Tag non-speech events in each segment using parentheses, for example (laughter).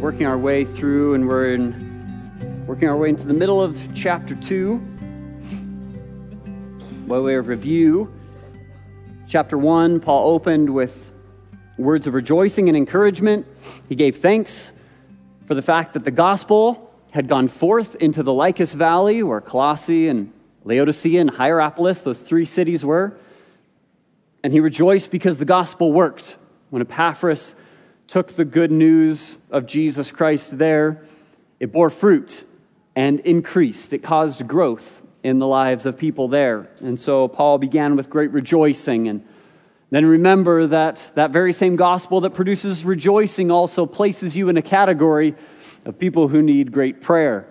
working our way through, and we're in, working our way into the middle of chapter 2. By way of review, chapter 1, Paul opened with words of rejoicing and encouragement. He gave thanks for the fact that the gospel had gone forth into the Lycus Valley, where Colossae and Laodicea and Hierapolis, those three cities were. And he rejoiced because the gospel worked. When Epaphras took the good news of Jesus Christ there, it bore fruit and increased. It caused growth in the lives of people there. And so Paul began with great rejoicing. And then remember that that very same gospel that produces rejoicing also places you in a category of people who need great prayer.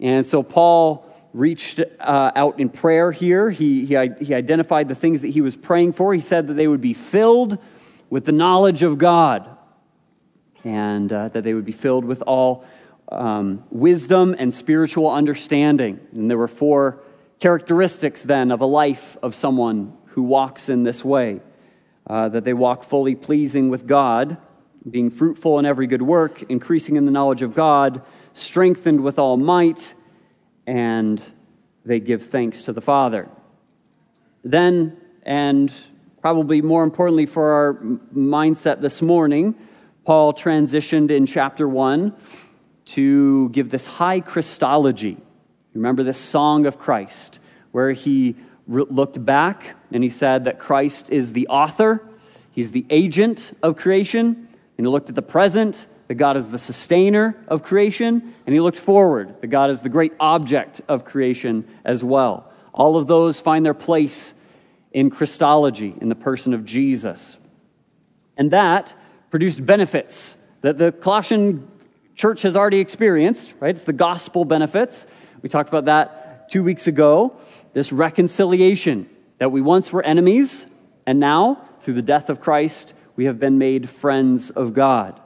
And so Paul reached uh, out in prayer here. He, he, he identified the things that he was praying for. He said that they would be filled with the knowledge of God and uh, that they would be filled with all um, wisdom and spiritual understanding. And there were four characteristics then of a life of someone who walks in this way uh, that they walk fully pleasing with God, being fruitful in every good work, increasing in the knowledge of God, strengthened with all might, and they give thanks to the Father. Then, and probably more importantly for our mindset this morning, Paul transitioned in chapter 1 to give this high Christology. Remember this song of Christ, where he looked back and he said that Christ is the author, he's the agent of creation, and he looked at the present, that God is the sustainer of creation, and he looked forward, that God is the great object of creation as well. All of those find their place in Christology, in the person of Jesus. And that produced benefits that the Colossian church has already experienced, right? It's the gospel benefits. We talked about that two weeks ago. This reconciliation that we once were enemies, and now, through the death of Christ, we have been made friends of God.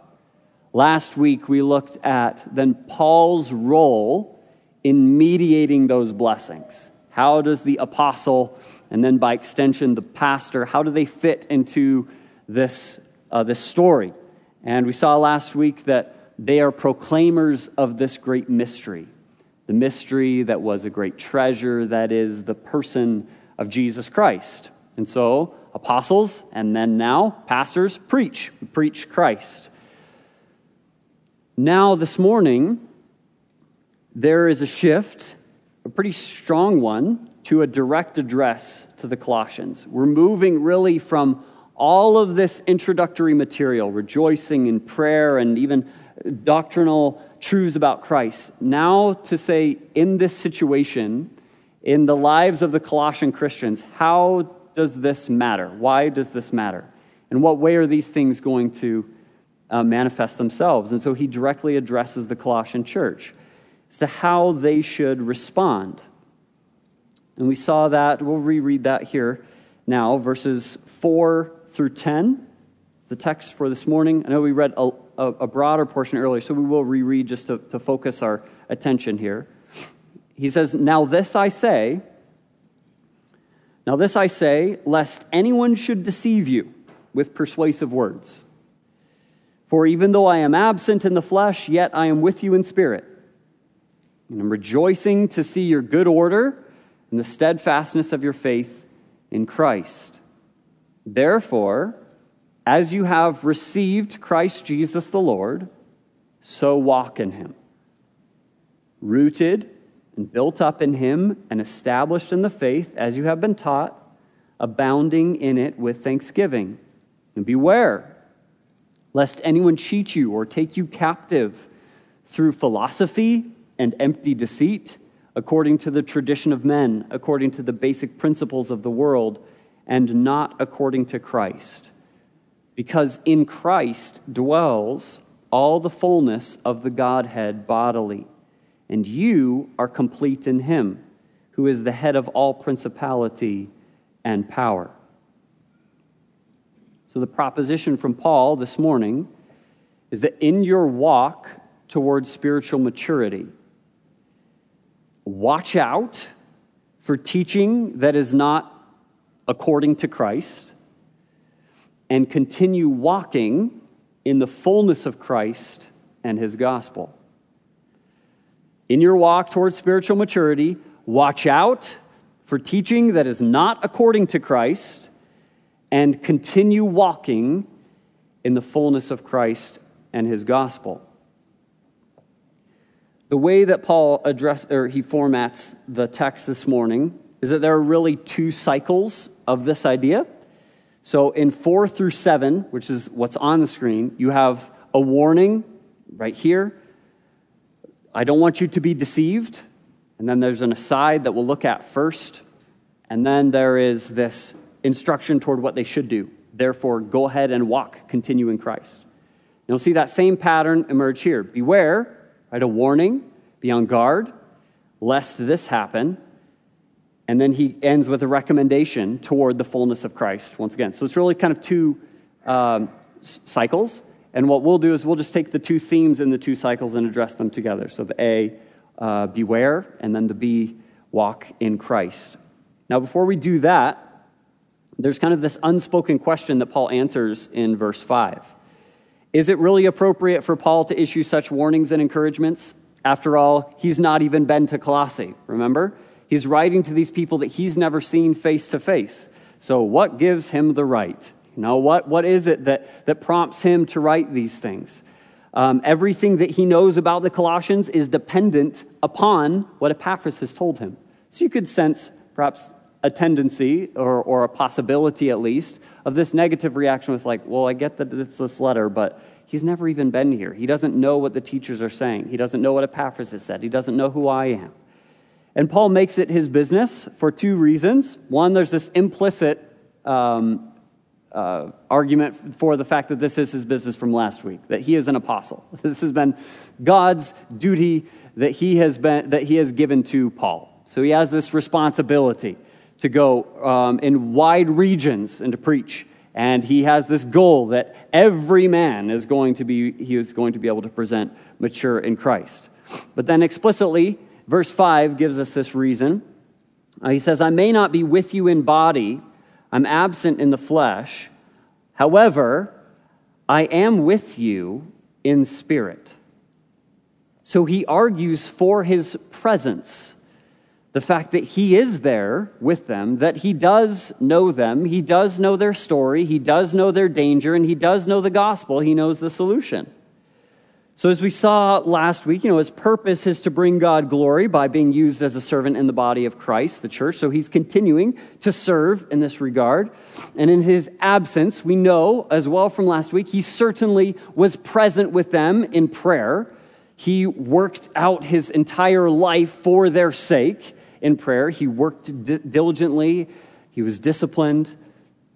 Last week, we looked at then Paul's role in mediating those blessings. How does the apostle, and then by extension, the pastor, how do they fit into this uh, this story. And we saw last week that they are proclaimers of this great mystery the mystery that was a great treasure, that is the person of Jesus Christ. And so, apostles, and then now pastors, preach, preach Christ. Now, this morning, there is a shift, a pretty strong one, to a direct address to the Colossians. We're moving really from all of this introductory material, rejoicing in prayer and even doctrinal truths about Christ, now to say, in this situation, in the lives of the Colossian Christians, how does this matter? Why does this matter? In what way are these things going to uh, manifest themselves? And so he directly addresses the Colossian church as to how they should respond. And we saw that, we'll reread that here now, verses 4 through 10. It's the text for this morning. I know we read a, a, a broader portion earlier, so we will reread just to, to focus our attention here. He says, Now this I say, now this I say, lest anyone should deceive you with persuasive words. For even though I am absent in the flesh, yet I am with you in spirit. And I'm rejoicing to see your good order and the steadfastness of your faith in Christ. Therefore, as you have received Christ Jesus the Lord, so walk in him. Rooted and built up in him and established in the faith as you have been taught, abounding in it with thanksgiving. And beware, lest anyone cheat you or take you captive through philosophy and empty deceit, according to the tradition of men, according to the basic principles of the world and not according to Christ. Because in Christ dwells all the fullness of the Godhead bodily, and you are complete in Him, who is the head of all principality and power. So, the proposition from Paul this morning is that in your walk towards spiritual maturity, watch out for teaching that is not according to Christ and continue walking in the fullness of Christ and his gospel. In your walk towards spiritual maturity, watch out for teaching that is not according to Christ and continue walking in the fullness of Christ and his gospel. The way that Paul address or he formats the text this morning is that there are really two cycles of this idea. So in 4 through 7, which is what's on the screen, you have a warning right here. I don't want you to be deceived. And then there's an aside that we'll look at first. And then there is this instruction toward what they should do. Therefore, go ahead and walk, continue in Christ. You'll see that same pattern emerge here. Beware, right? A warning, be on guard, lest this happen. And then he ends with a recommendation toward the fullness of Christ once again. So it's really kind of two um, cycles. And what we'll do is we'll just take the two themes in the two cycles and address them together. So the A, uh, beware, and then the B, walk in Christ. Now, before we do that, there's kind of this unspoken question that Paul answers in verse 5. Is it really appropriate for Paul to issue such warnings and encouragements? After all, he's not even been to Colossae, remember? He's writing to these people that he's never seen face to face. So, what gives him the right? You know, what, what is it that, that prompts him to write these things? Um, everything that he knows about the Colossians is dependent upon what Epaphras has told him. So you could sense perhaps a tendency, or, or a possibility at least, of this negative reaction with, like, well, I get that it's this letter, but he's never even been here. He doesn't know what the teachers are saying. He doesn't know what Epaphras has said. He doesn't know who I am. And Paul makes it his business for two reasons. One, there's this implicit um, uh, argument for the fact that this is his business from last week, that he is an apostle. (laughs) This has been God's duty that he has, been, that he has given to Paul. So he has this responsibility to go um, in wide regions and to preach. And he has this goal that every man is going to be, he is going to be able to present mature in Christ. But then explicitly, verse 5 gives us this reason. Uh, he says, I may not be with you in body I'm absent in the flesh. However, I am with you in spirit. So he argues for his presence. The fact that he is there with them, that he does know them, he does know their story, he does know their danger, and he does know the gospel, he knows the solution. So, as we saw last week, you know, his purpose is to bring God glory by being used as a servant in the body of Christ, the church. So, he's continuing to serve in this regard. And in his absence, we know as well from last week, he certainly was present with them in prayer. He worked out his entire life for their sake in prayer. He worked di- diligently, he was disciplined.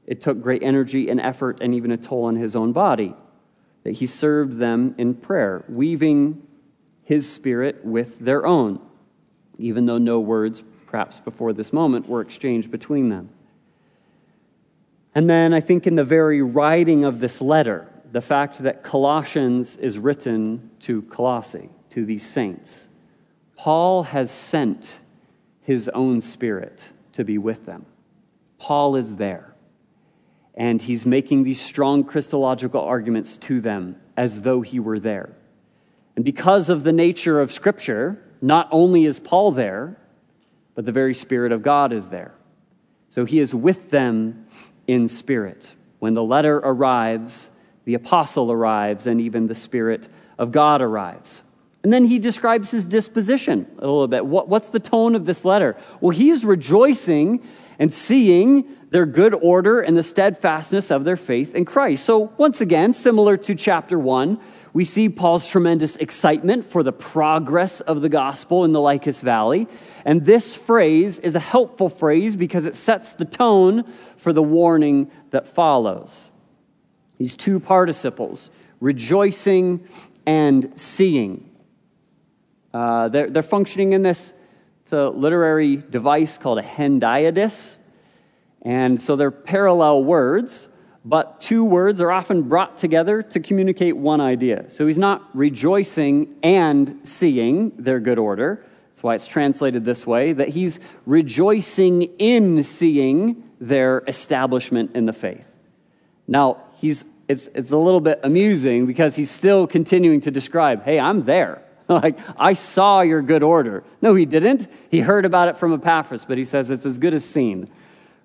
It took great energy and effort and even a toll on his own body that he served them in prayer, weaving his spirit with their own, even though no words, perhaps before this moment, were exchanged between them. And then I think in the very writing of this letter, the fact that Colossians is written to Colossae, to these saints, Paul has sent his own spirit to be with them. Paul is there and he's making these strong Christological arguments to them as though he were there. And because of the nature of Scripture, not only is Paul there, but the very Spirit of God is there. So he is with them in spirit. When the letter arrives, the apostle arrives, and even the Spirit of God arrives. And then he describes his disposition a little bit. What, what's the tone of this letter? Well, he is rejoicing and seeing their good order and the steadfastness of their faith in Christ. So, once again, similar to chapter 1, we see Paul's tremendous excitement for the progress of the gospel in the Lycus Valley. And this phrase is a helpful phrase because it sets the tone for the warning that follows. These two participles, rejoicing and seeing. Uh, they're, they're functioning in this it's a literary device called a hendiadys. And so they're parallel words, but two words are often brought together to communicate one idea. So he's not rejoicing and seeing their good order. That's why it's translated this way that he's rejoicing in seeing their establishment in the faith. Now, he's it's, it's a little bit amusing because he's still continuing to describe, hey, I'm there. (laughs) like, I saw your good order. No, he didn't. He heard about it from Epaphras, but he says it's as good as seen.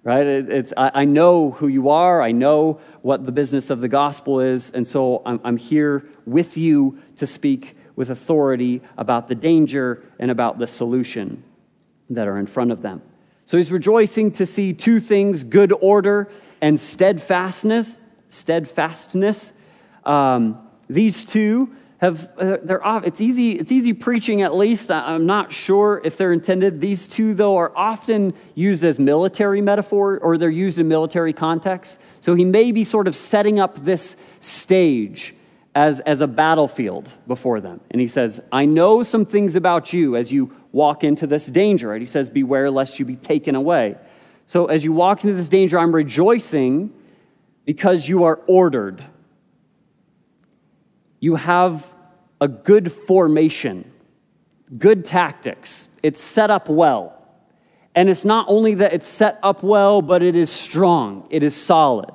Right? It, it's, I, I, know who you are. I know what the business of the gospel is. And so I'm, I'm here with you to speak with authority about the danger and about the solution that are in front of them. So he's rejoicing to see two things good order and steadfastness. Steadfastness. Um, these two have uh, they're off. It's easy. It's easy preaching. At least I'm not sure if they're intended. These two, though, are often used as military metaphor, or they're used in military context. So he may be sort of setting up this stage as, as a battlefield before them. And he says, I know some things about you as you walk into this danger. Right? He says, Beware lest you be taken away. So as you walk into this danger, I'm rejoicing because you are ordered. You have a good formation, good tactics. It's set up well. And it's not only that it's set up well, but it is strong, it is solid,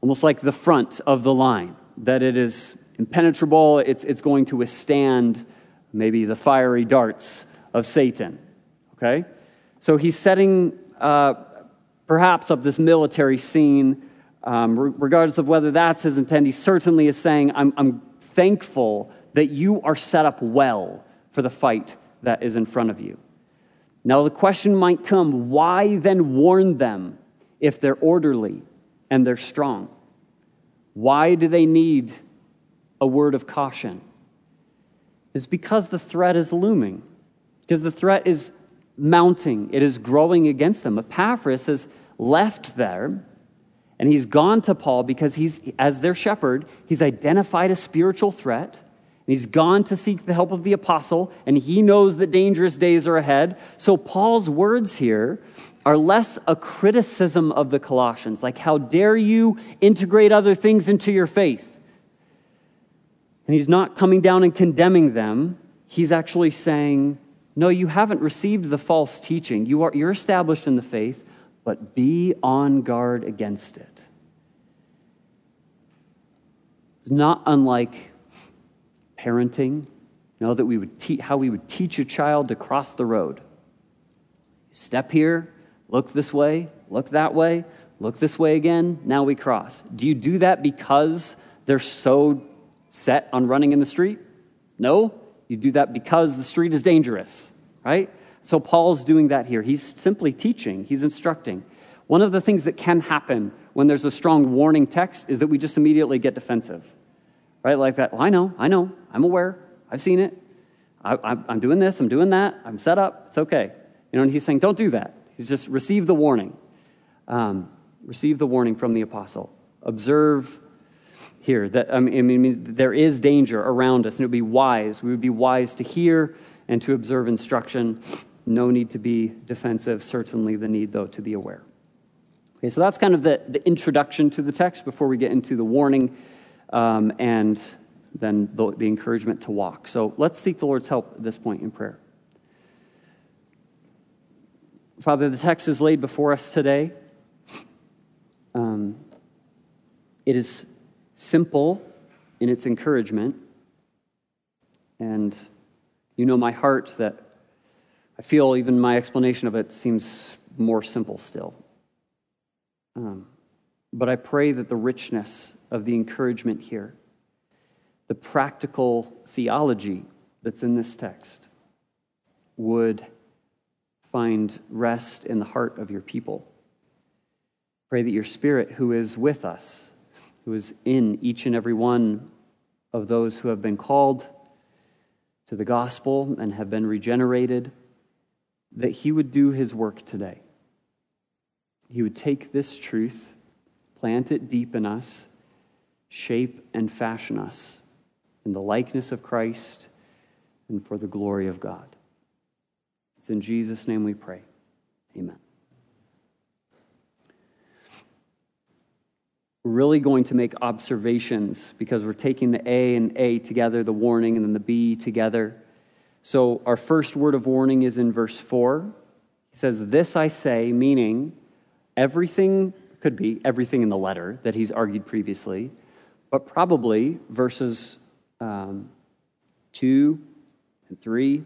almost like the front of the line that it is impenetrable, it's, it's going to withstand maybe the fiery darts of Satan. Okay? So he's setting uh, perhaps up this military scene. Um, regardless of whether that's his intent, he certainly is saying, I'm, I'm thankful that you are set up well for the fight that is in front of you. Now, the question might come why then warn them if they're orderly and they're strong? Why do they need a word of caution? It's because the threat is looming, because the threat is mounting, it is growing against them. Epaphras has left there, and he's gone to Paul because he's, as their shepherd, he's identified a spiritual threat. He's gone to seek the help of the apostle, and he knows that dangerous days are ahead. So, Paul's words here are less a criticism of the Colossians, like, how dare you integrate other things into your faith? And he's not coming down and condemning them. He's actually saying, no, you haven't received the false teaching. You are, you're established in the faith, but be on guard against it. It's not unlike parenting, you know, that we would te- how we would teach a child to cross the road. Step here, Look this way, look that way, look this way again, now we cross. Do you do that because they're so set on running in the street? No, you do that because the street is dangerous, right? So Paul's doing that here. He's simply teaching, he's instructing. One of the things that can happen when there's a strong warning text is that we just immediately get defensive, right? Like that, well, I know, I know, I'm aware, I've seen it, I, am doing this, I'm doing that, I'm set up, it's okay. You know, and he's saying, don't do that. He's just receive the warning. Um, receive the warning from the apostle. Observe here that I mean, it means there is danger around us, and it would be wise. We would be wise to hear and to observe instruction. No need to be defensive. Certainly, the need, though, to be aware. Okay, so that's kind of the, the introduction to the text before we get into the warning um, and then the, the encouragement to walk. So let's seek the Lord's help at this point in prayer. Father, the text is laid before us today. Um, it is simple in its encouragement. And you know my heart that I feel even my explanation of it seems more simple still. Um, but I pray that the richness of the encouragement here, the practical theology that's in this text, would find rest in the heart of your people. Pray that your Spirit, who is with us, who is in each and every one of those who have been called to the gospel and have been regenerated, that He would do His work today. He would take this truth, plant it deep in us, shape and fashion us in the likeness of Christ and for the glory of God. It's in Jesus' name we pray. Amen. We're really going to make observations because we're taking the A and A together, the warning, and then the B together. So, our first word of warning is in verse 4. He says, This I say, meaning everything could be everything in the letter that he's argued previously, but probably verses um, 2 and 3.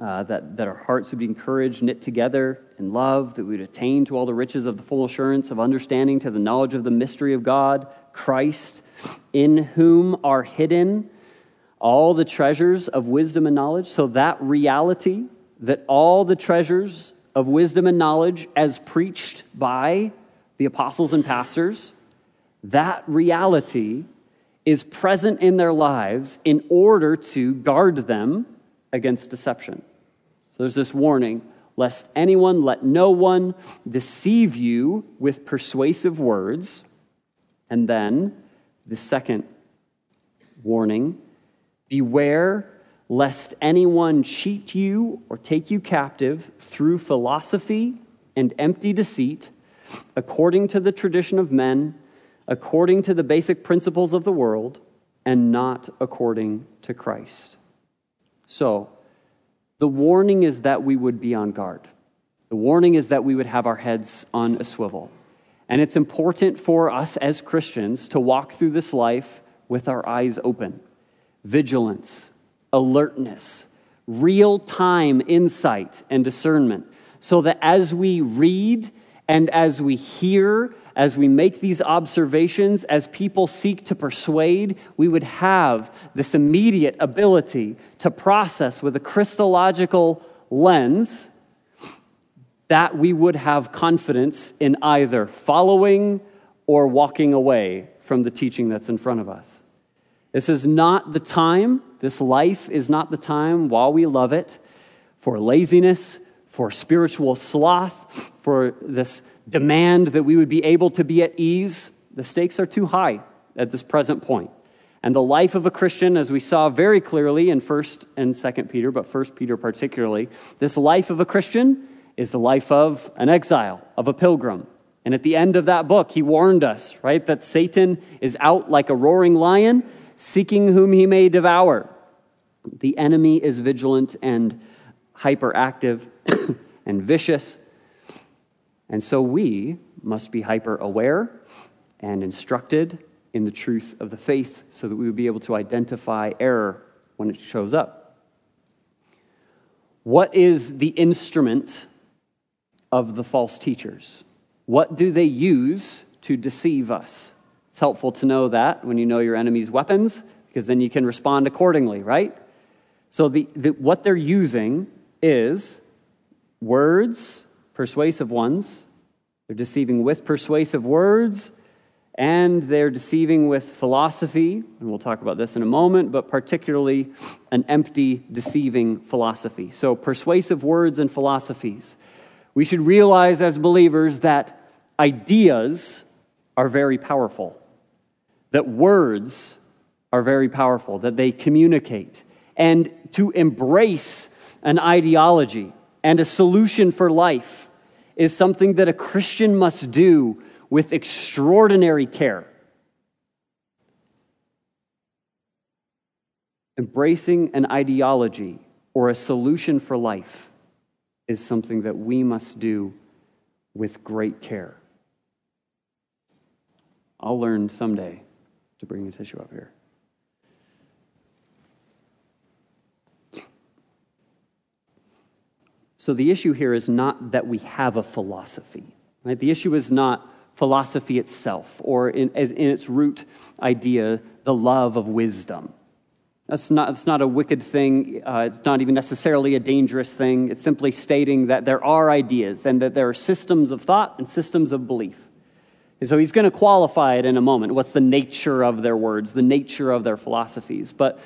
Uh, that, that our hearts would be encouraged, knit together in love, that we would attain to all the riches of the full assurance of understanding, to the knowledge of the mystery of God, Christ, in whom are hidden all the treasures of wisdom and knowledge. So, that reality, that all the treasures of wisdom and knowledge, as preached by the apostles and pastors, that reality is present in their lives in order to guard them against deception. So there's this warning lest anyone, let no one deceive you with persuasive words. And then the second warning beware lest anyone cheat you or take you captive through philosophy and empty deceit, according to the tradition of men, according to the basic principles of the world, and not according to Christ. So, the warning is that we would be on guard. The warning is that we would have our heads on a swivel. And it's important for us as Christians to walk through this life with our eyes open. Vigilance, alertness, real time insight and discernment, so that as we read and as we hear as we make these observations, as people seek to persuade, we would have this immediate ability to process with a Christological lens that we would have confidence in either following or walking away from the teaching that's in front of us. This is not the time, this life is not the time while we love it for laziness, for spiritual sloth, for this demand that we would be able to be at ease, the stakes are too high at this present point. And the life of a Christian, as we saw very clearly in 1st and 2nd Peter, but 1st Peter particularly, this life of a Christian is the life of an exile, of a pilgrim. And at the end of that book, he warned us, right, that Satan is out like a roaring lion, seeking whom he may devour. The enemy is vigilant and hyperactive (clears throat) and vicious. And so we must be hyper aware and instructed in the truth of the faith so that we would be able to identify error when it shows up. What is the instrument of the false teachers? What do they use to deceive us? It's helpful to know that when you know your enemy's weapons, because then you can respond accordingly, right? So, the, the, what they're using is words persuasive ones. They're deceiving with persuasive words, and they're deceiving with philosophy, and we'll talk about this in a moment, but particularly an empty, deceiving philosophy. So, persuasive words and philosophies. We should realize as believers that ideas are very powerful, that words are very powerful, that they communicate. And to embrace an ideology, and a solution for life is something that a Christian must do with extraordinary care. Embracing an ideology or a solution for life is something that we must do with great care. I'll learn someday to bring a tissue up here. So the issue here is not that we have a philosophy. Right? The issue is not philosophy itself or in, in its root idea, the love of wisdom. That's not, that's not a wicked thing. Uh, it's not even necessarily a dangerous thing. It's simply stating that there are ideas and that there are systems of thought and systems of belief. And so he's going to qualify it in a moment. What's the nature of their words, the nature of their philosophies? But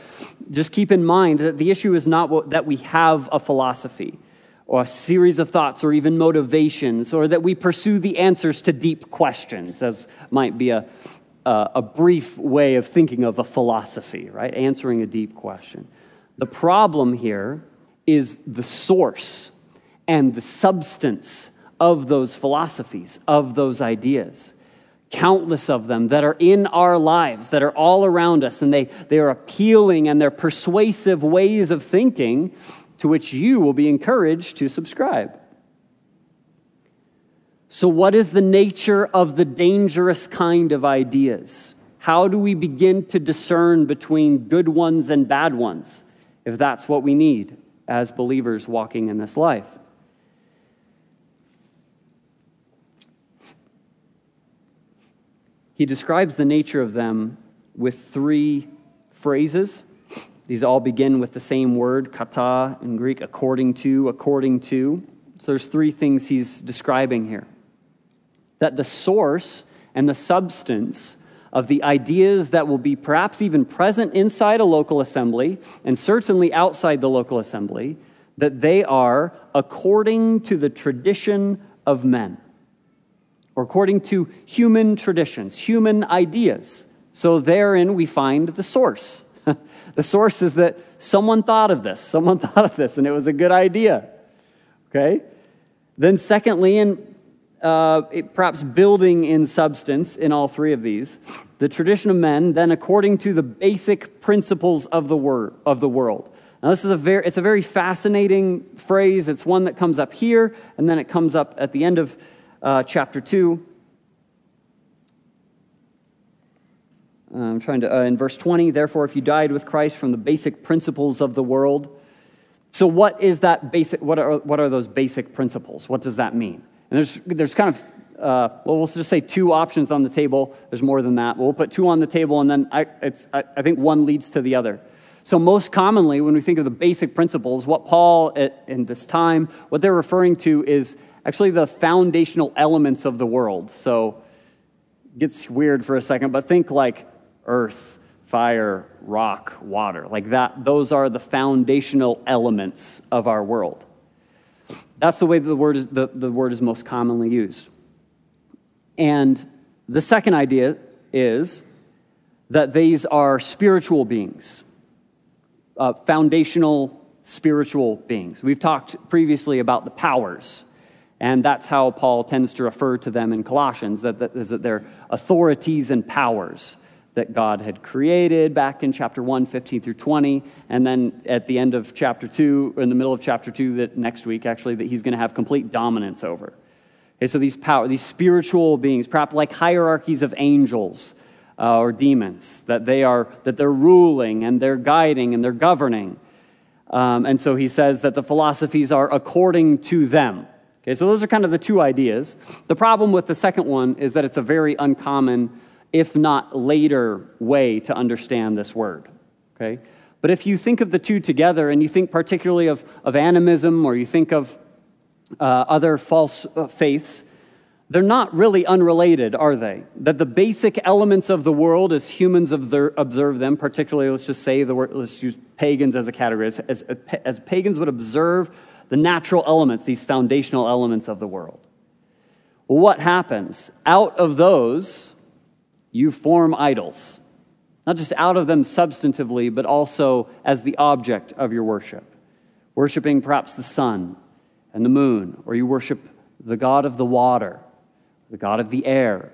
just keep in mind that the issue is not what, that we have a philosophy or a series of thoughts or even motivations, or that we pursue the answers to deep questions, as might be a, a, a brief way of thinking of a philosophy, right? Answering a deep question. The problem here is the source and the substance of those philosophies, of those ideas. Countless of them that are in our lives, that are all around us, and they, they are appealing and they're persuasive ways of thinking to which you will be encouraged to subscribe. So, what is the nature of the dangerous kind of ideas? How do we begin to discern between good ones and bad ones, if that's what we need as believers walking in this life? He describes the nature of them with three phrases. These all begin with the same word, kata in Greek, according to, according to. So there's three things he's describing here. That the source and the substance of the ideas that will be perhaps even present inside a local assembly and certainly outside the local assembly, that they are according to the tradition of men, or according to human traditions, human ideas. So therein we find the source. (laughs) the source is that someone thought of this, someone (laughs) thought of this, and it was a good idea. Okay? Then, secondly, and uh, perhaps building in substance in all three of these, the tradition of men, then according to the basic principles of the, word, of the world. Now, this is a very, it's a very fascinating phrase. It's one that comes up here, and then it comes up at the end of uh, chapter 2. I'm trying to, uh, in verse 20, therefore, if you died with Christ from the basic principles of the world. So, what is that basic, what are, what are those basic principles? What does that mean? And there's, there's kind of, uh, well, we'll just say two options on the table. There's more than that. We'll put two on the table, and then I, it's, I, I think one leads to the other. So, most commonly, when we think of the basic principles, what Paul, at, in this time, what they're referring to is actually the foundational elements of the world. So, it gets weird for a second, but think like earth, fire, rock, water. Like that, those are the foundational elements of our world. That's the way the word is, the, the word is most commonly used. And the second idea is that these are spiritual beings, uh, foundational spiritual beings. We've talked previously about the powers, and that's how Paul tends to refer to them in Colossians, that, that, is that they're authorities and powers that God had created back in chapter 1, 15 through 20. And then at the end of chapter 2, in the middle of chapter 2, that next week, actually, that he's going to have complete dominance over. Okay, so these power, these spiritual beings, perhaps like hierarchies of angels uh, or demons, that they are that they're ruling and they're guiding and they're governing. Um, and so he says that the philosophies are according to them. Okay, so those are kind of the two ideas. The problem with the second one is that it's a very uncommon if not later, way to understand this word. Okay? But if you think of the two together, and you think particularly of, of animism or you think of uh, other false uh, faiths, they're not really unrelated, are they? That the basic elements of the world, as humans observe them, particularly, let's just say the word, let's use pagans as a category, as, as, as pagans would observe the natural elements, these foundational elements of the world. Well, what happens? Out of those, you form idols, not just out of them substantively, but also as the object of your worship. Worshipping perhaps the sun and the moon, or you worship the God of the water, the God of the air,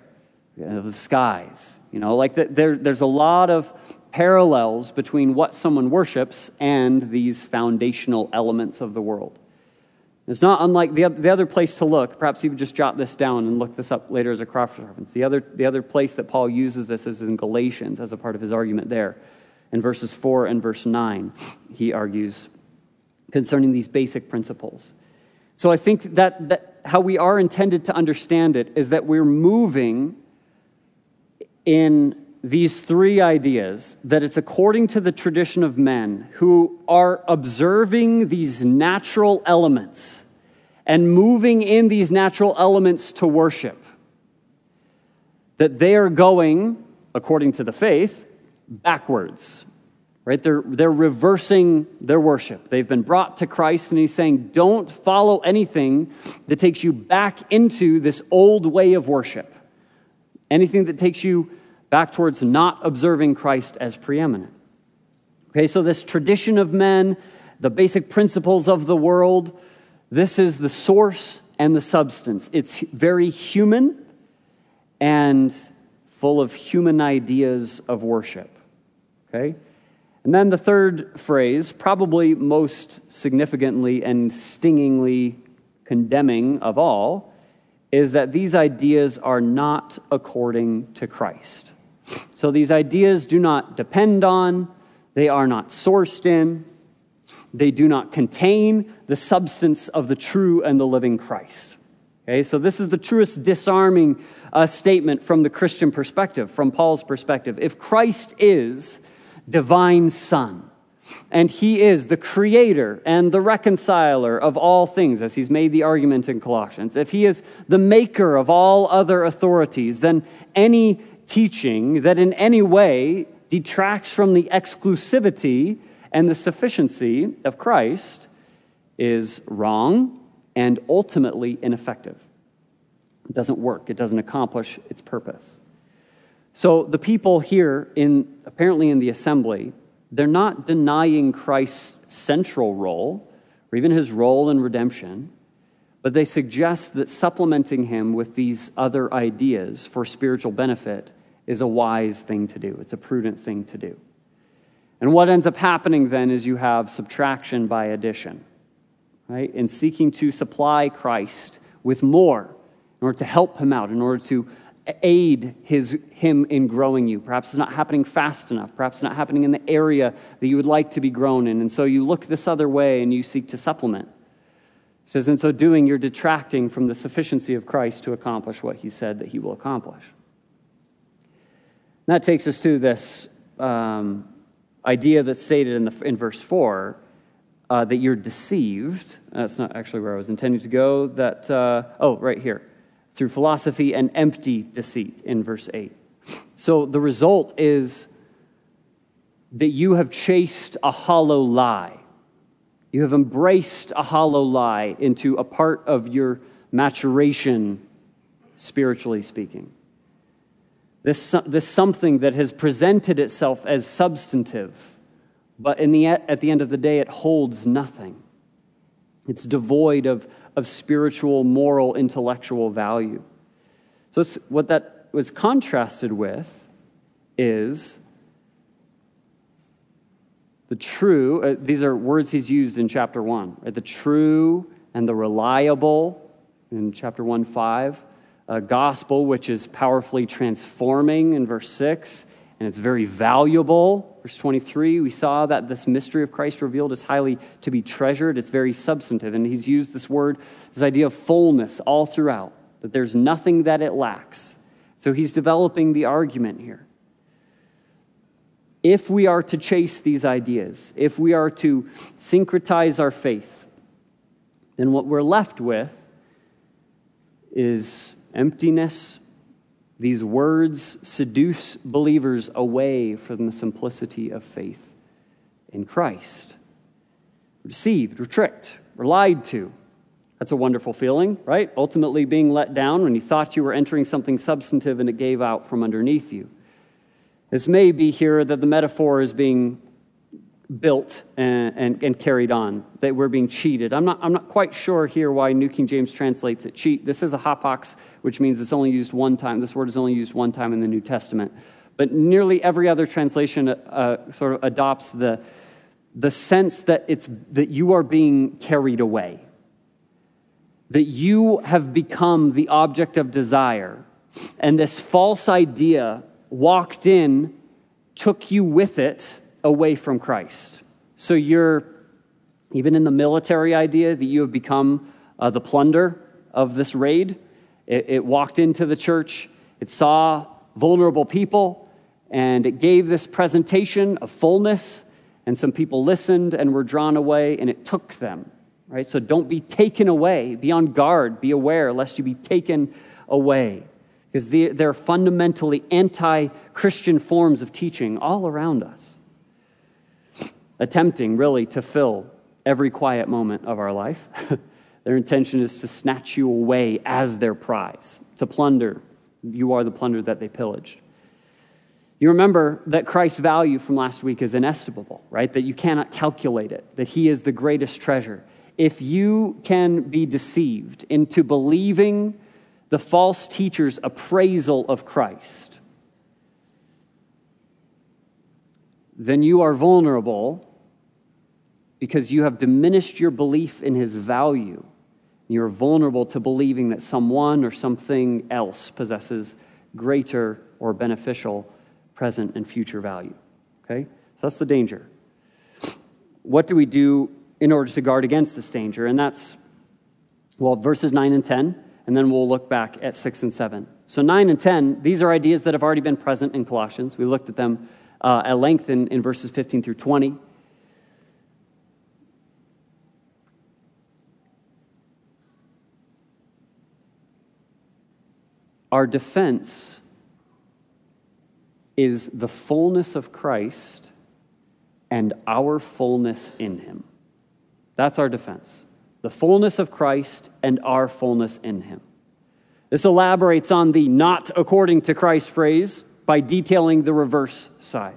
of the skies. You know, like the, there, there's a lot of parallels between what someone worships and these foundational elements of the world. It's not unlike the, the other place to look. Perhaps you would just jot this down and look this up later as a cross reference. The other, the other place that Paul uses this is in Galatians as a part of his argument there. In verses 4 and verse 9, he argues concerning these basic principles. So I think that, that how we are intended to understand it is that we're moving in these three ideas that it's according to the tradition of men who are observing these natural elements and moving in these natural elements to worship. That they are going, according to the faith, backwards. Right? They're, they're reversing their worship. They've been brought to Christ, and he's saying, don't follow anything that takes you back into this old way of worship. Anything that takes you back towards not observing Christ as preeminent. Okay, so this tradition of men, the basic principles of the world, this is the source and the substance. It's very human and full of human ideas of worship. Okay? And then the third phrase, probably most significantly and stingingly condemning of all, is that these ideas are not according to Christ. So these ideas do not depend on, they are not sourced in, they do not contain the substance of the true and the living Christ. Okay, so this is the truest disarming uh, statement from the Christian perspective, from Paul's perspective. If Christ is divine Son, and he is the creator and the reconciler of all things, as he's made the argument in Colossians. If he is the maker of all other authorities, then any teaching that in any way detracts from the exclusivity and the sufficiency of Christ is wrong and ultimately ineffective. It doesn't work, it doesn't accomplish its purpose. So the people here in apparently in the assembly they're not denying Christ's central role or even his role in redemption, but they suggest that supplementing him with these other ideas for spiritual benefit is a wise thing to do. It's a prudent thing to do. And what ends up happening then is you have subtraction by addition, right? In seeking to supply Christ with more in order to help him out, in order to aid his, him in growing you. Perhaps it's not happening fast enough. Perhaps it's not happening in the area that you would like to be grown in. And so you look this other way and you seek to supplement. He says, in so doing, you're detracting from the sufficiency of Christ to accomplish what he said that he will accomplish. That takes us to this um, idea that's stated in, the, in verse 4 uh, that you're deceived. That's not actually where I was intending to go. That, uh, oh, right here through philosophy and empty deceit in verse 8. So the result is that you have chased a hollow lie. You have embraced a hollow lie into a part of your maturation, spiritually speaking. This, this something that has presented itself as substantive, but in the, at the end of the day, it holds nothing. It's devoid of, of spiritual, moral, intellectual value. So, what that was contrasted with is the true, uh, these are words he's used in chapter 1, right? the true and the reliable in chapter 1 5, uh, gospel, which is powerfully transforming in verse 6, and it's very valuable. Verse 23, we saw that this mystery of Christ revealed is highly to be treasured. It's very substantive. And he's used this word, this idea of fullness all throughout, that there's nothing that it lacks. So he's developing the argument here. If we are to chase these ideas, if we are to syncretize our faith, then what we're left with is emptiness, these words seduce believers away from the simplicity of faith in Christ. We're deceived, we're tricked, we're lied to. That's a wonderful feeling, right? Ultimately, being let down when you thought you were entering something substantive and it gave out from underneath you. This may be here that the metaphor is being built and, and, and, carried on, that we're being cheated. I'm not, I'm not quite sure here why New King James translates it cheat. This is a hapax, which means it's only used one time. This word is only used one time in the New Testament. But nearly every other translation uh, sort of adopts the, the sense that, it's, that you are being carried away, that you have become the object of desire. And this false idea walked in, took you with it away from Christ. So you're, even in the military idea, that you have become uh, the plunder of this raid. It, it walked into the church, it saw vulnerable people, and it gave this presentation of fullness. And some people listened and were drawn away, and it took them. Right? So don't be taken away. Be on guard. Be aware lest you be taken away. Because there are fundamentally anti Christian forms of teaching all around us attempting really to fill every quiet moment of our life. (laughs) their intention is to snatch you away as their prize, to plunder. You are the plunder that they pillaged. You remember that Christ's value from last week is inestimable, right? That you cannot calculate it, that He is the greatest treasure. If you can be deceived into believing the false teacher's appraisal of Christ, then you are vulnerable because you have diminished your belief in his value. You're vulnerable to believing that someone or something else possesses greater or beneficial present, and future value. Okay? So that's the danger. What do we do in order to guard against this danger? And that's, well, verses 9 and 10, and then we'll look back at 6 and 7. So 9 and 10, these are ideas that have already been present in Colossians. We looked at them uh, at length in, in verses 15 through 20. Our defense is the fullness of Christ and our fullness in him. That's our defense. The fullness of Christ and our fullness in him. This elaborates on the not according to Christ phrase by detailing the reverse side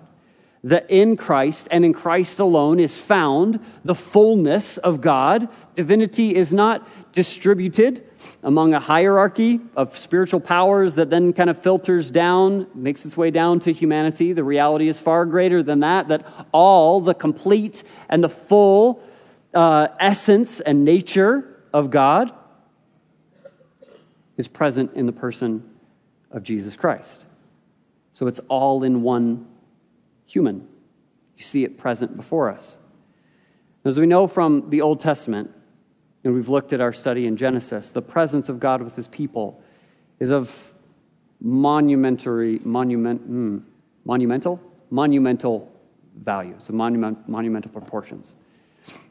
that in Christ and in Christ alone is found the fullness of God. Divinity is not distributed among a hierarchy of spiritual powers that then kind of filters down, makes its way down to humanity. The reality is far greater than that, that all the complete and the full uh, essence and nature of God is present in the person of Jesus Christ. So it's all in one human. You see it present before us. As we know from the Old Testament, and we've looked at our study in Genesis, the presence of God with his people is of monumentary, monument, hmm, monumental, monumental value, so monument, monumental proportions.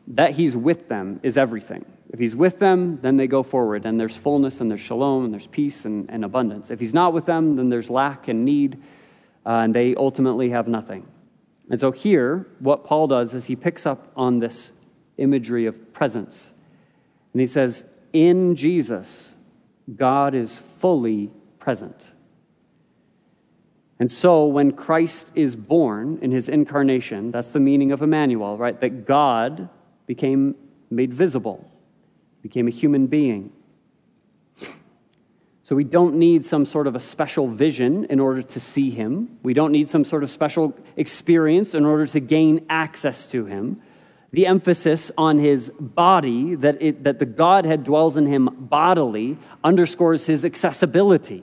That he's with them is everything. If he's with them, then they go forward, and there's fullness, and there's shalom, and there's peace and, and abundance. If he's not with them, then there's lack and need uh, and they ultimately have nothing. And so here, what Paul does is he picks up on this imagery of presence. And he says, In Jesus, God is fully present. And so when Christ is born in his incarnation, that's the meaning of Emmanuel, right? That God became made visible, became a human being. So we don't need some sort of a special vision in order to see him. We don't need some sort of special experience in order to gain access to him. The emphasis on his body, that, it, that the Godhead dwells in him bodily, underscores his accessibility,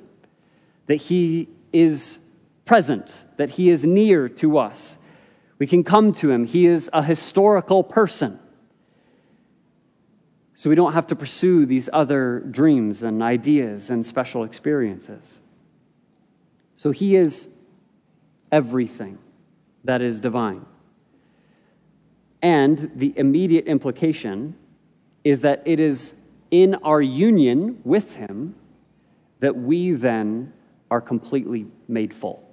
that he is present, that he is near to us. We can come to him. He is a historical person. So we don't have to pursue these other dreams and ideas and special experiences. So he is everything that is divine. And the immediate implication is that it is in our union with him that we then are completely made full.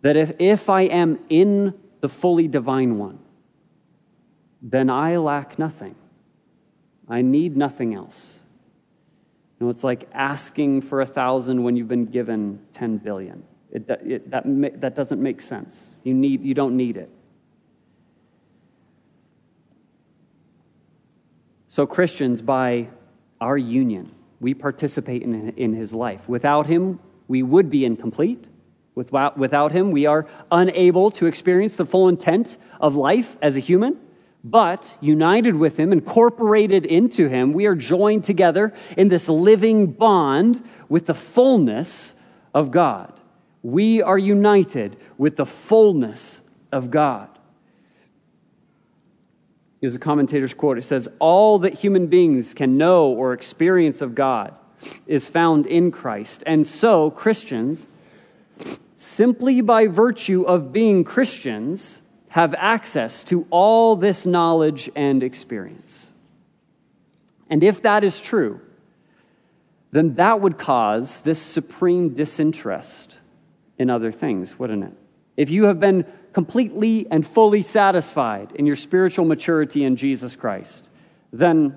That if, if I am in the fully divine one, then I lack nothing. I need nothing else. You know, it's like asking for a thousand when you've been given 10 billion. It, it, that, that doesn't make sense. You, need, you don't need it. So, Christians, by our union, we participate in, in his life. Without him, we would be incomplete. Without, without him, we are unable to experience the full intent of life as a human. But united with him, incorporated into him, we are joined together in this living bond with the fullness of God. We are united with the fullness of God. Here's a commentator's quote. It says, All that human beings can know or experience of God is found in Christ. And so, Christians, simply by virtue of being Christians, have access to all this knowledge and experience. And if that is true, then that would cause this supreme disinterest in other things, wouldn't it? If you have been completely and fully satisfied in your spiritual maturity in Jesus Christ, then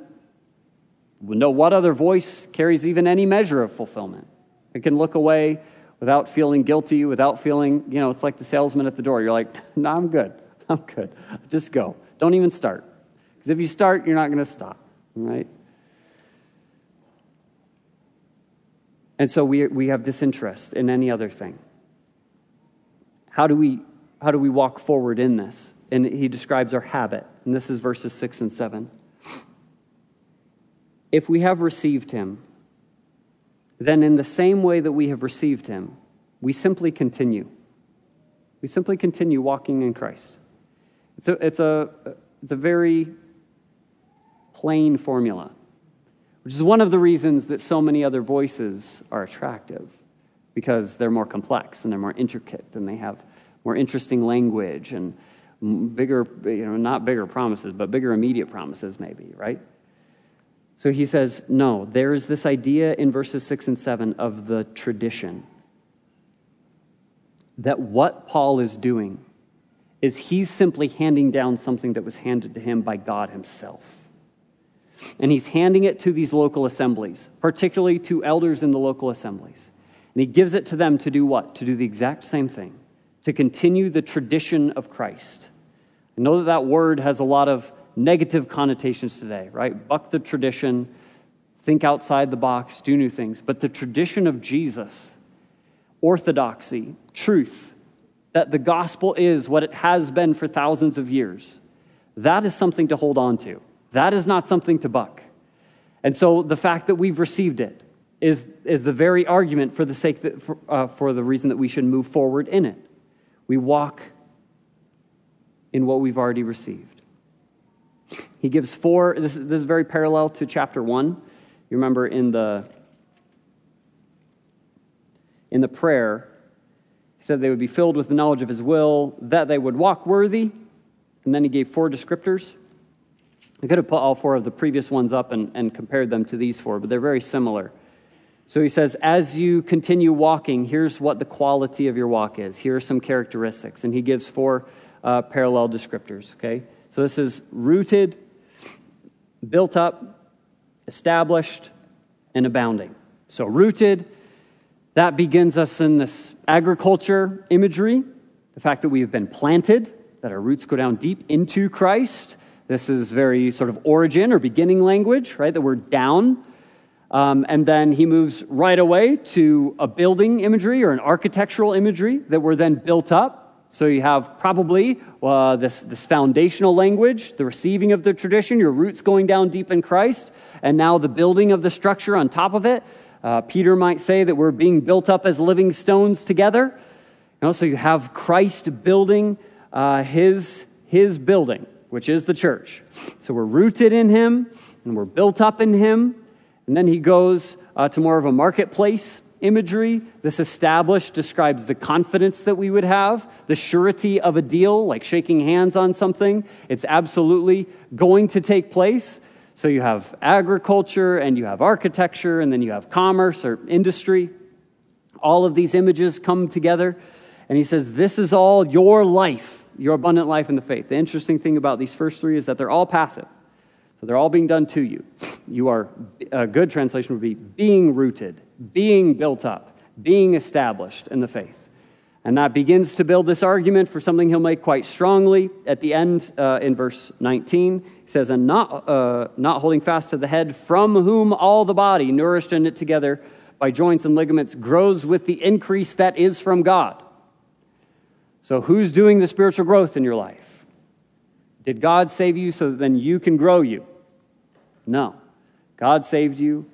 know what other voice carries even any measure of fulfillment. It can look away without feeling guilty, without feeling, you know, it's like the salesman at the door. You're like, (laughs) no, I'm good. (laughs) I'm good. Just go. Don't even start. Because if you start, you're not going to stop, right? And so we, we have disinterest in any other thing. How do, we, how do we walk forward in this? And he describes our habit. And this is verses 6 and 7. If we have received him, then in the same way that we have received him, we simply continue. We simply continue walking in Christ. It's a, it's a, it's a very plain formula, which is one of the reasons that so many other voices are attractive, because they're more complex and they're more intricate and they have more interesting language and bigger, you know, not bigger promises, but bigger immediate promises, maybe, right? So he says, no, there is this idea in verses 6 and 7 of the tradition. That what Paul is doing is he's simply handing down something that was handed to him by God himself. And he's handing it to these local assemblies, particularly to elders in the local assemblies. And he gives it to them to do what? To do the exact same thing, to continue the tradition of Christ. I know that that word has a lot of negative connotations today, right? Buck the tradition, think outside the box, do new things. But the tradition of Jesus, orthodoxy, truth, that the gospel is what it has been for thousands of years, that is something to hold on to. That is not something to buck. And so the fact that we've received it is, is the very argument for the sake that, for, uh, for the reason that we should move forward in it. We walk in what we've already received. He gives four, this, this is very parallel to chapter one. You remember in the in the prayer, said they would be filled with the knowledge of his will, that they would walk worthy, and then he gave four descriptors. I could have put all four of the previous ones up and, and compared them to these four, but they're very similar. So he says, as you continue walking, here's what the quality of your walk is. Here are some characteristics. And he gives four uh, parallel descriptors, okay? So this is rooted, built up, established, and abounding. So rooted, that begins us in this agriculture imagery, the fact that we have been planted, that our roots go down deep into Christ. This is very sort of origin or beginning language, right? That we're down. Um, and then he moves right away to a building imagery or an architectural imagery that we're then built up. So you have probably uh, this, this foundational language, the receiving of the tradition, your roots going down deep in Christ, and now the building of the structure on top of it. Uh, Peter might say that we're being built up as living stones together. You know, so you have Christ building uh, his, his building, which is the church. So we're rooted in him and we're built up in him. And then he goes uh, to more of a marketplace imagery. This established describes the confidence that we would have, the surety of a deal, like shaking hands on something. It's absolutely going to take place. So you have agriculture and you have architecture and then you have commerce or industry. All of these images come together. And he says, This is all your life, your abundant life in the faith. The interesting thing about these first three is that they're all passive. So they're all being done to you. You are, a good translation would be being rooted, being built up, being established in the faith. And that begins to build this argument for something he'll make quite strongly at the end uh, in verse 19. He says, And not, uh, not holding fast to the head, from whom all the body, nourished and knit together by joints and ligaments, grows with the increase that is from God. So, who's doing the spiritual growth in your life? Did God save you so that then you can grow you? No. God saved you,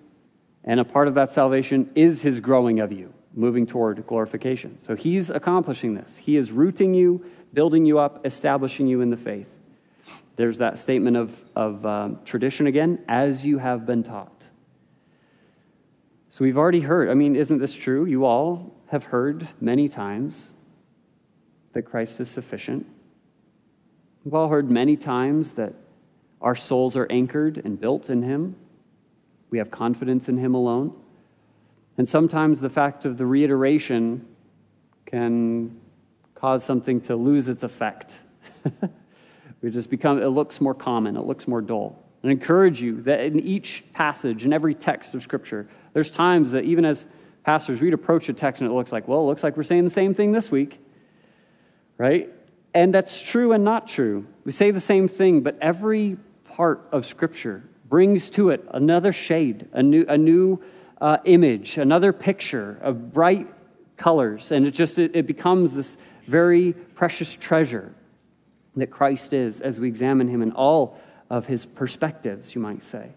and a part of that salvation is his growing of you, moving toward glorification. So he's accomplishing this. He is rooting you, building you up, establishing you in the faith. There's that statement of, of um, tradition again, as you have been taught. So we've already heard. I mean, isn't this true? You all have heard many times that Christ is sufficient. We've all heard many times that our souls are anchored and built in Him. We have confidence in Him alone. And sometimes the fact of the reiteration can cause something to lose its effect. (laughs) we just become, it looks more common, it looks more dull. And encourage you that in each passage, in every text of Scripture, there's times that even as pastors, we'd approach a text and it looks like, well, it looks like we're saying the same thing this week, right? And that's true and not true. We say the same thing, but every part of Scripture brings to it another shade, a new, a new uh, image, another picture of bright colors. And it just it, it becomes this very precious treasure that Christ is as we examine him in all of his perspectives, you might say.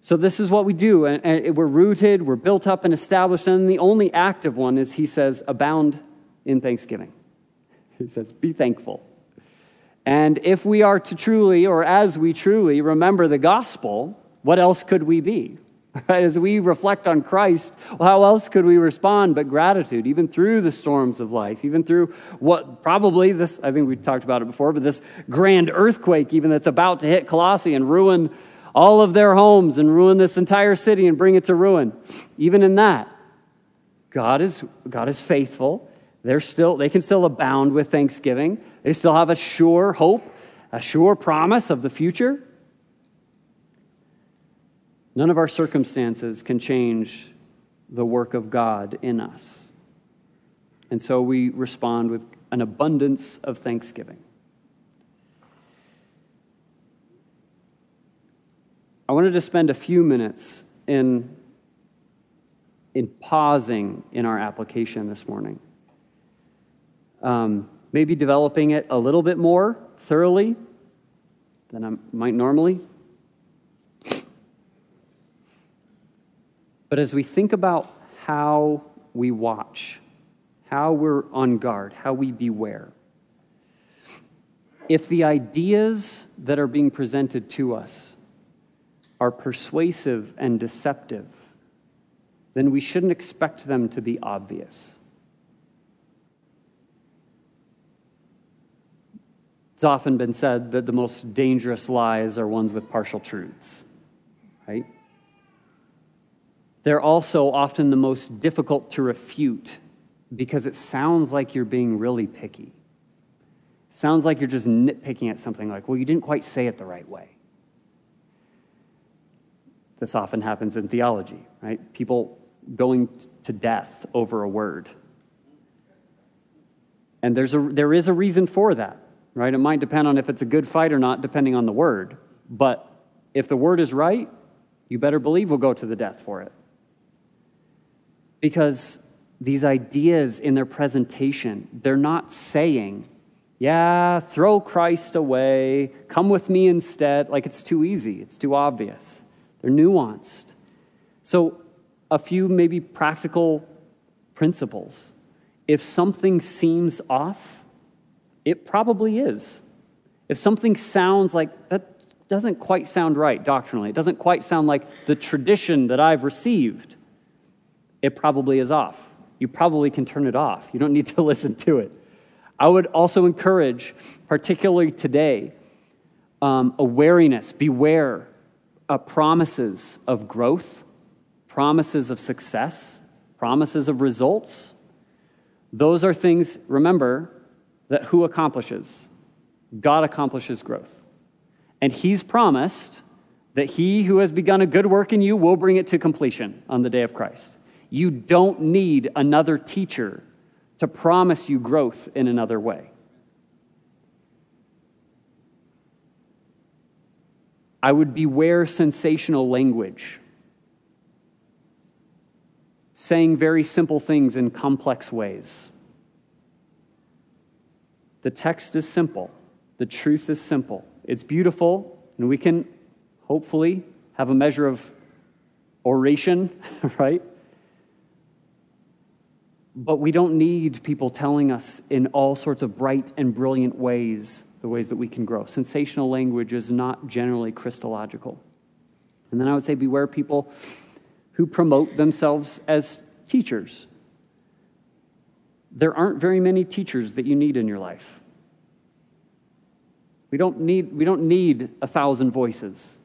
So, this is what we do. And, and we're rooted, we're built up and established. And the only active one is, he says, abound in thanksgiving. (laughs) He says, be thankful. And if we are to truly, or as we truly remember the gospel, what else could we be? (laughs) As we reflect on Christ, well, how else could we respond but gratitude, even through the storms of life, even through what probably this, I think we talked about it before, but this grand earthquake, even that's about to hit Colossae and ruin all of their homes and ruin this entire city and bring it to ruin. Even in that, God is, God is faithful. They're still, they can still abound with thanksgiving. They still have a sure hope, a sure promise of the future. None of our circumstances can change the work of God in us. And so we respond with an abundance of thanksgiving. I wanted to spend a few minutes in, in pausing in our application this morning. Um, maybe developing it a little bit more thoroughly than I might normally. But as we think about how we watch, how we're on guard, how we beware, if the ideas that are being presented to us are persuasive and deceptive, then we shouldn't expect them to be obvious. It's often been said that the most dangerous lies are ones with partial truths, right? They're also often the most difficult to refute because it sounds like you're being really picky. Sounds like you're just nitpicking at something like, well, you didn't quite say it the right way. This often happens in theology, right? People going to death over a word. And there's a, there is a reason for that, right? It might depend on if it's a good fight or not, depending on the word. But if the word is right, you better believe we'll go to the death for it. Because these ideas in their presentation, they're not saying, yeah, throw Christ away, come with me instead. Like it's too easy, it's too obvious. They're nuanced. So, a few maybe practical principles. If something seems off, it probably is. If something sounds like that doesn't quite sound right doctrinally, it doesn't quite sound like the tradition that I've received, it probably is off. You probably can turn it off. You don't need to (laughs) listen to it. I would also encourage, particularly today, um, a wariness, beware uh, promises of growth, promises of success, promises of results. Those are things, remember, that who accomplishes? God accomplishes growth. And He's promised that He who has begun a good work in you will bring it to completion on the day of Christ. You don't need another teacher to promise you growth in another way. I would beware sensational language, saying very simple things in complex ways. The text is simple, the truth is simple. It's beautiful, and we can hopefully have a measure of oration, (laughs) right? But we don't need people telling us in all sorts of bright and brilliant ways the ways that we can grow. Sensational language is not generally Christological. And then I would say beware people who promote themselves as teachers. There aren't very many teachers that you need in your life. We don't need, we don't need a thousand voices.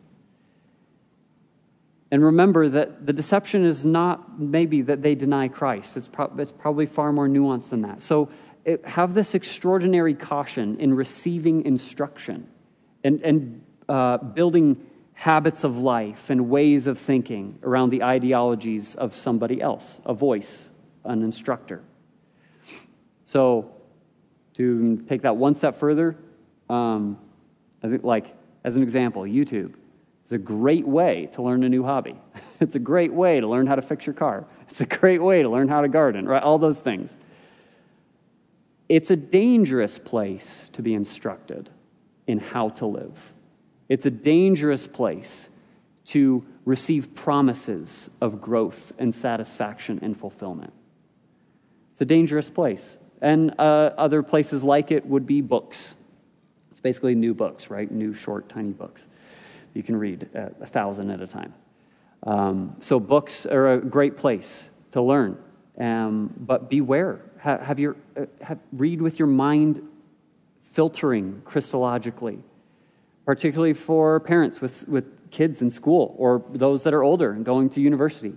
And remember that the deception is not maybe that they deny Christ. It's, pro- it's probably far more nuanced than that. So have this extraordinary caution in receiving instruction and, and uh, building habits of life and ways of thinking around the ideologies of somebody else, a voice, an instructor. So, to take that one step further, um, I think, like, as an example, YouTube is a great way to learn a new hobby. (laughs) it's a great way to learn how to fix your car. It's a great way to learn how to garden, right? All those things. It's a dangerous place to be instructed in how to live. It's a dangerous place to receive promises of growth and satisfaction and fulfillment. It's a dangerous place. And uh, other places like it would be books. It's basically new books, right? New, short, tiny books you can read a thousand at a time. Um, so, books are a great place to learn. Um, but beware. Have, have your, uh, have, read with your mind filtering Christologically, particularly for parents with, with kids in school or those that are older and going to university.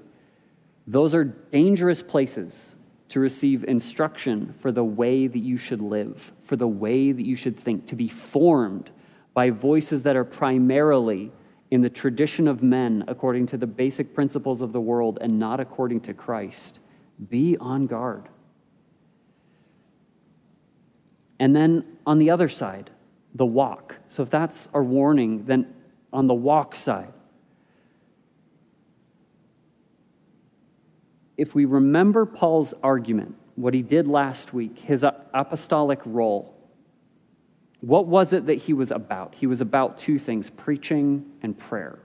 Those are dangerous places to receive instruction for the way that you should live, for the way that you should think, to be formed by voices that are primarily in the tradition of men according to the basic principles of the world and not according to Christ. Be on guard. And then on the other side, the walk. So if that's our warning, then on the walk side, if we remember Paul's argument, what he did last week, his apostolic role, what was it that he was about? He was about two things preaching and prayer.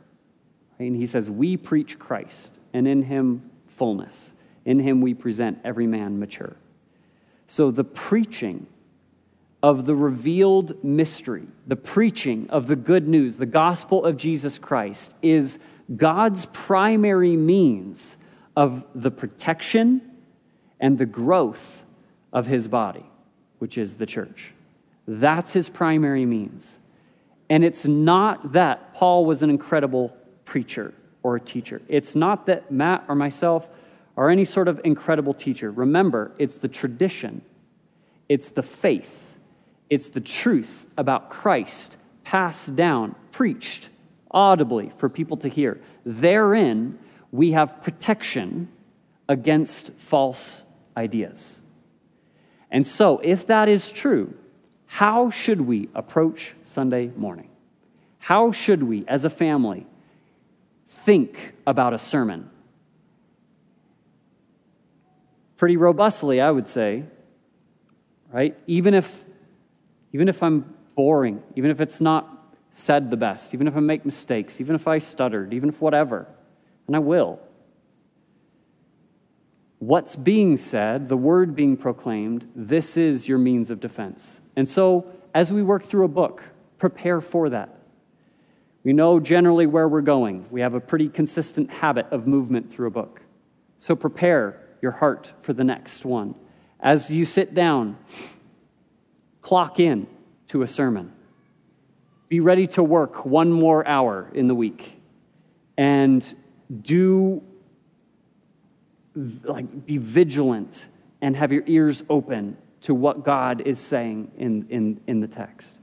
And he says, We preach Christ, and in him fullness. In him we present every man mature. So the preaching of the revealed mystery, the preaching of the good news, the gospel of Jesus Christ, is God's primary means of the protection and the growth of his body, which is the church. That's his primary means. And it's not that Paul was an incredible preacher or a teacher. It's not that Matt or myself are any sort of incredible teacher. Remember, it's the tradition, it's the faith, it's the truth about Christ passed down, preached audibly for people to hear. Therein, we have protection against false ideas. And so, if that is true, how should we approach Sunday morning? How should we, as a family, think about a sermon? Pretty robustly, I would say, right? Even if, even if I'm boring, even if it's not said the best, even if I make mistakes, even if I stuttered, even if whatever, and I will. What's being said, the word being proclaimed, this is your means of defense. And so, as we work through a book, prepare for that. We know generally where we're going. We have a pretty consistent habit of movement through a book. So, prepare your heart for the next one. As you sit down, clock in to a sermon. Be ready to work one more hour in the week. And do like be vigilant and have your ears open to what God is saying in, in, in the text.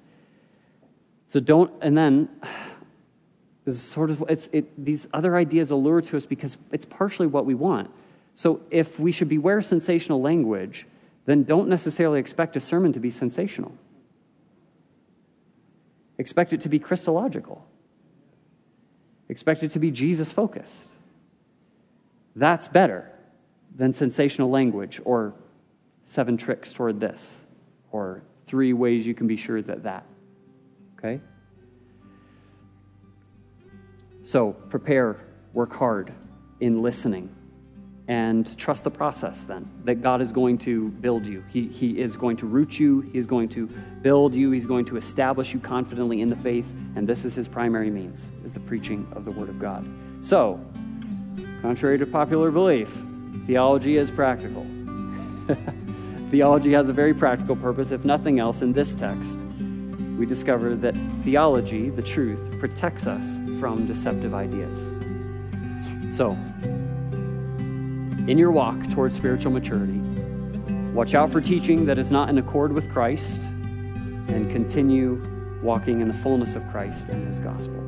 So don't, and then (sighs) this is sort of it's it, these other ideas allure to us because it's partially what we want. So if we should beware sensational language, then don't necessarily expect a sermon to be sensational. Expect it to be Christological. Expect it to be Jesus focused. That's better than sensational language or seven tricks toward this or three ways you can be sure that that. Okay? So prepare, work hard in listening, and trust the process then that God is going to build you. He, he is going to root you, He is going to build you, He's going to establish you confidently in the faith, and this is His primary means, is the preaching of the Word of God. So, Contrary to popular belief, theology is practical. (laughs) theology has a very practical purpose, if nothing else, in this text. We discover that theology, the truth, protects us from deceptive ideas. So, in your walk towards spiritual maturity, watch out for teaching that is not in accord with Christ and continue walking in the fullness of Christ and his gospel.